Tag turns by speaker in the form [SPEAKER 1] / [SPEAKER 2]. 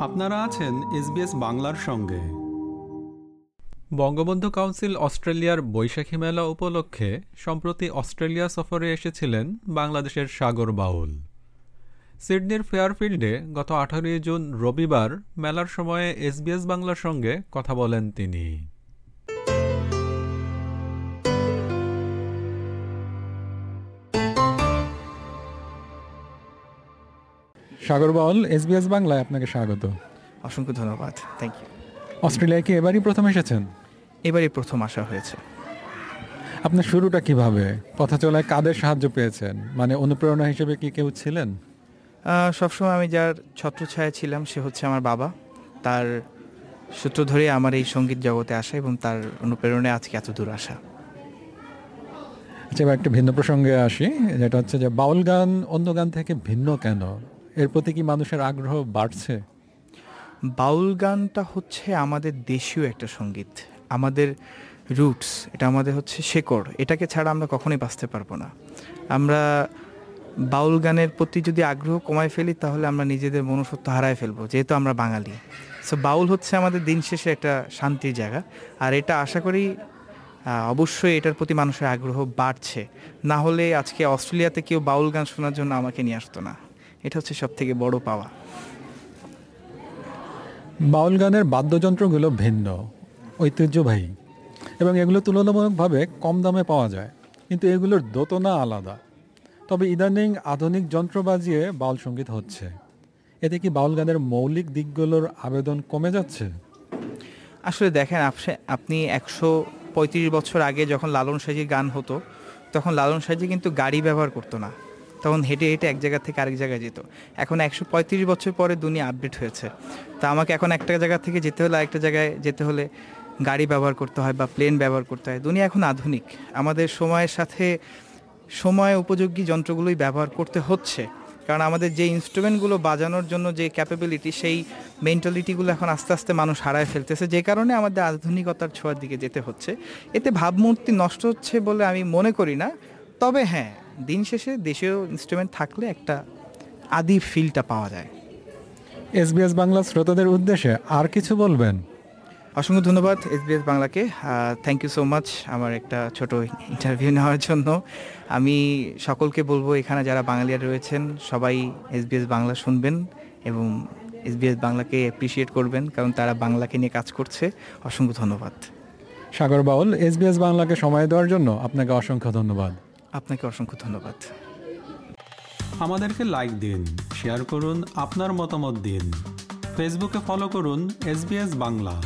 [SPEAKER 1] আপনারা আছেন এসবিএস বাংলার সঙ্গে।
[SPEAKER 2] বঙ্গবন্ধু কাউন্সিল অস্ট্রেলিয়ার বৈশাখী মেলা উপলক্ষে সম্প্রতি অস্ট্রেলিয়া সফরে এসেছিলেন বাংলাদেশের সাগর বাউল। সিডনির ফেয়ারফিল্ডে গত আঠারোই জুন রবিবার মেলার সময়ে এসবিএস বাংলার সঙ্গে কথা বলেন তিনি।
[SPEAKER 3] সাগর বাউল এসবিএস বাংলায় আপনাকে স্বাগত।
[SPEAKER 4] অসংখ্য ধন্যবাদ থ্যাংক ইউ
[SPEAKER 3] অস্ট্রেলিয়ায় কি এবারই প্রথম এসেছেন?
[SPEAKER 4] এবারই প্রথম আসা হয়েছে।
[SPEAKER 3] আপনার শুরুটা কীভাবে? পথা চলায় কাদের সাহায্য পেয়েছেন? মানে অনুপ্রেরণা হিসেবে কি কেউ ছিলেন?
[SPEAKER 4] সবসময় আমি যার ছত্রছায়া ছিলাম সে হচ্ছে আমার বাবা। তার সূত্র ধরে আমার এই সংগীত জগতে আসা এবং তার অনুপ্রেরণায় আজকে এত দূর আসা।
[SPEAKER 3] আচ্ছা এবার একটা ভিন্ন প্রসঙ্গে আসি। যেটা হচ্ছে যে বাউল গান অন্য গান থেকে ভিন্ন কেন? এর প্রতি কি মানুষের আগ্রহ বাড়ছে?
[SPEAKER 4] বাউল গানটা হচ্ছে আমাদের দেশীয় একটা সংগীত। আমাদের রুটস এটা আমাদের হচ্ছে শেকড়। এটাকে ছাড়া আমরা কখনোই বাঁচতে পারব না। আমরা বাউল গানের প্রতি যদি আগ্রহ কমায় ফেলি, তাহলে আমরা নিজেদের মনুষ্যত্ব হারায় ফেলব, যেহেতু আমরা বাঙালি। সো বাউল হচ্ছে আমাদের দিন শেষে একটা শান্তির জায়গা। আর এটা আশা করি অবশ্যই এটার প্রতি মানুষের আগ্রহ বাড়ছে। না হলে আজকে অস্ট্রেলিয়াতে কেউ বাউল গান শোনার জন্য আমাকে নিয়ে আসতো না। এটা হচ্ছে সব থেকে বড় পাওয়া।
[SPEAKER 3] বাউল গানের বাদ্যযন্ত্রগুলো ভিন্ন ঐতিহ্যবাহী এবং এগুলো তুলনামূলকভাবে কম দামে পাওয়া যায় কিন্তু এগুলোর দোতনা আলাদা। তবে ইদানিং আধুনিক যন্ত্র বাজিয়ে বাউল সংগীত হচ্ছে। এতে কি বাউল গানের মৌলিক দিকগুলোর আবেদন কমে যাচ্ছে?
[SPEAKER 4] আসলে দেখেন আপসে- আপনি একশো পঁয়ত্রিশ বছর আগে যখন লালন সাজির গান হতো তখন লালন সাজি কিন্তু গাড়ি ব্যবহার করতো না। তখন হেঁটে হেঁটে এক জায়গা থেকে আরেক জায়গায় যেত। এখন একশো পঁয়ত্রিশ বছর পরে দুনিয়া আপডেট হয়েছে। তা আমাকে এখন একটা জায়গা থেকে যেতে হলে আরেকটা জায়গায় যেতে হলে গাড়ি ব্যবহার করতে হয় বা প্লেন ব্যবহার করতে হয়। দুনিয়া এখন আধুনিক। আমাদের সময়ের সাথে সময় উপযোগী যন্ত্রগুলোই ব্যবহার করতে হচ্ছে। কারণ আমাদের যে ইনস্ট্রুমেন্টগুলো বাজানোর জন্য যে ক্যাপাবিলিটি সেই মেন্টালিটিগুলো এখন আস্তে আস্তে মানুষ হারায় ফেলতেছে। যে কারণে আমাদের আধুনিকতার ছোঁয়ার দিকে যেতে হচ্ছে। এতে ভাবমূর্তি নষ্ট হচ্ছে বলে আমি মনে করি না। তবে হ্যাঁ দিন শেষে দেশীয় ইনস্ট্রুমেন্ট থাকলে একটা আদি ফিলটা পাওয়া যায়।
[SPEAKER 3] এসবিএস বাংলা শ্রোতাদের উদ্দেশ্যে আর কিছু বলবেন?
[SPEAKER 4] অসংখ্য ধন্যবাদ এসবিএস বাংলাকে। থ্যাংক ইউ সো মাচ আমার একটা ছোট ইন্টারভিউ নেওয়ার জন্য। আমি সকলকে বলব এখানে যারা বাঙালিরা রয়েছেন সবাই এসবিএস বাংলা শুনবেন এবং এসবিএস বাংলাকে অ্যাপ্রিসিয়েট করবেন কারণ তারা বাংলাকে নিয়ে কাজ করছে। অসংখ্য ধন্যবাদ।
[SPEAKER 3] সাগর বাউল এসবিএস বাংলাকে সময় দেওয়ার জন্য আপনাকে অসংখ্য ধন্যবাদ।
[SPEAKER 4] আপনাকে অসংখ্য ধন্যবাদ।
[SPEAKER 1] আমাদেরকে লাইক দিন শেয়ার করুন, আপনার মতামত দিন। ফেসবুকে ফলো করুন এস বাংলা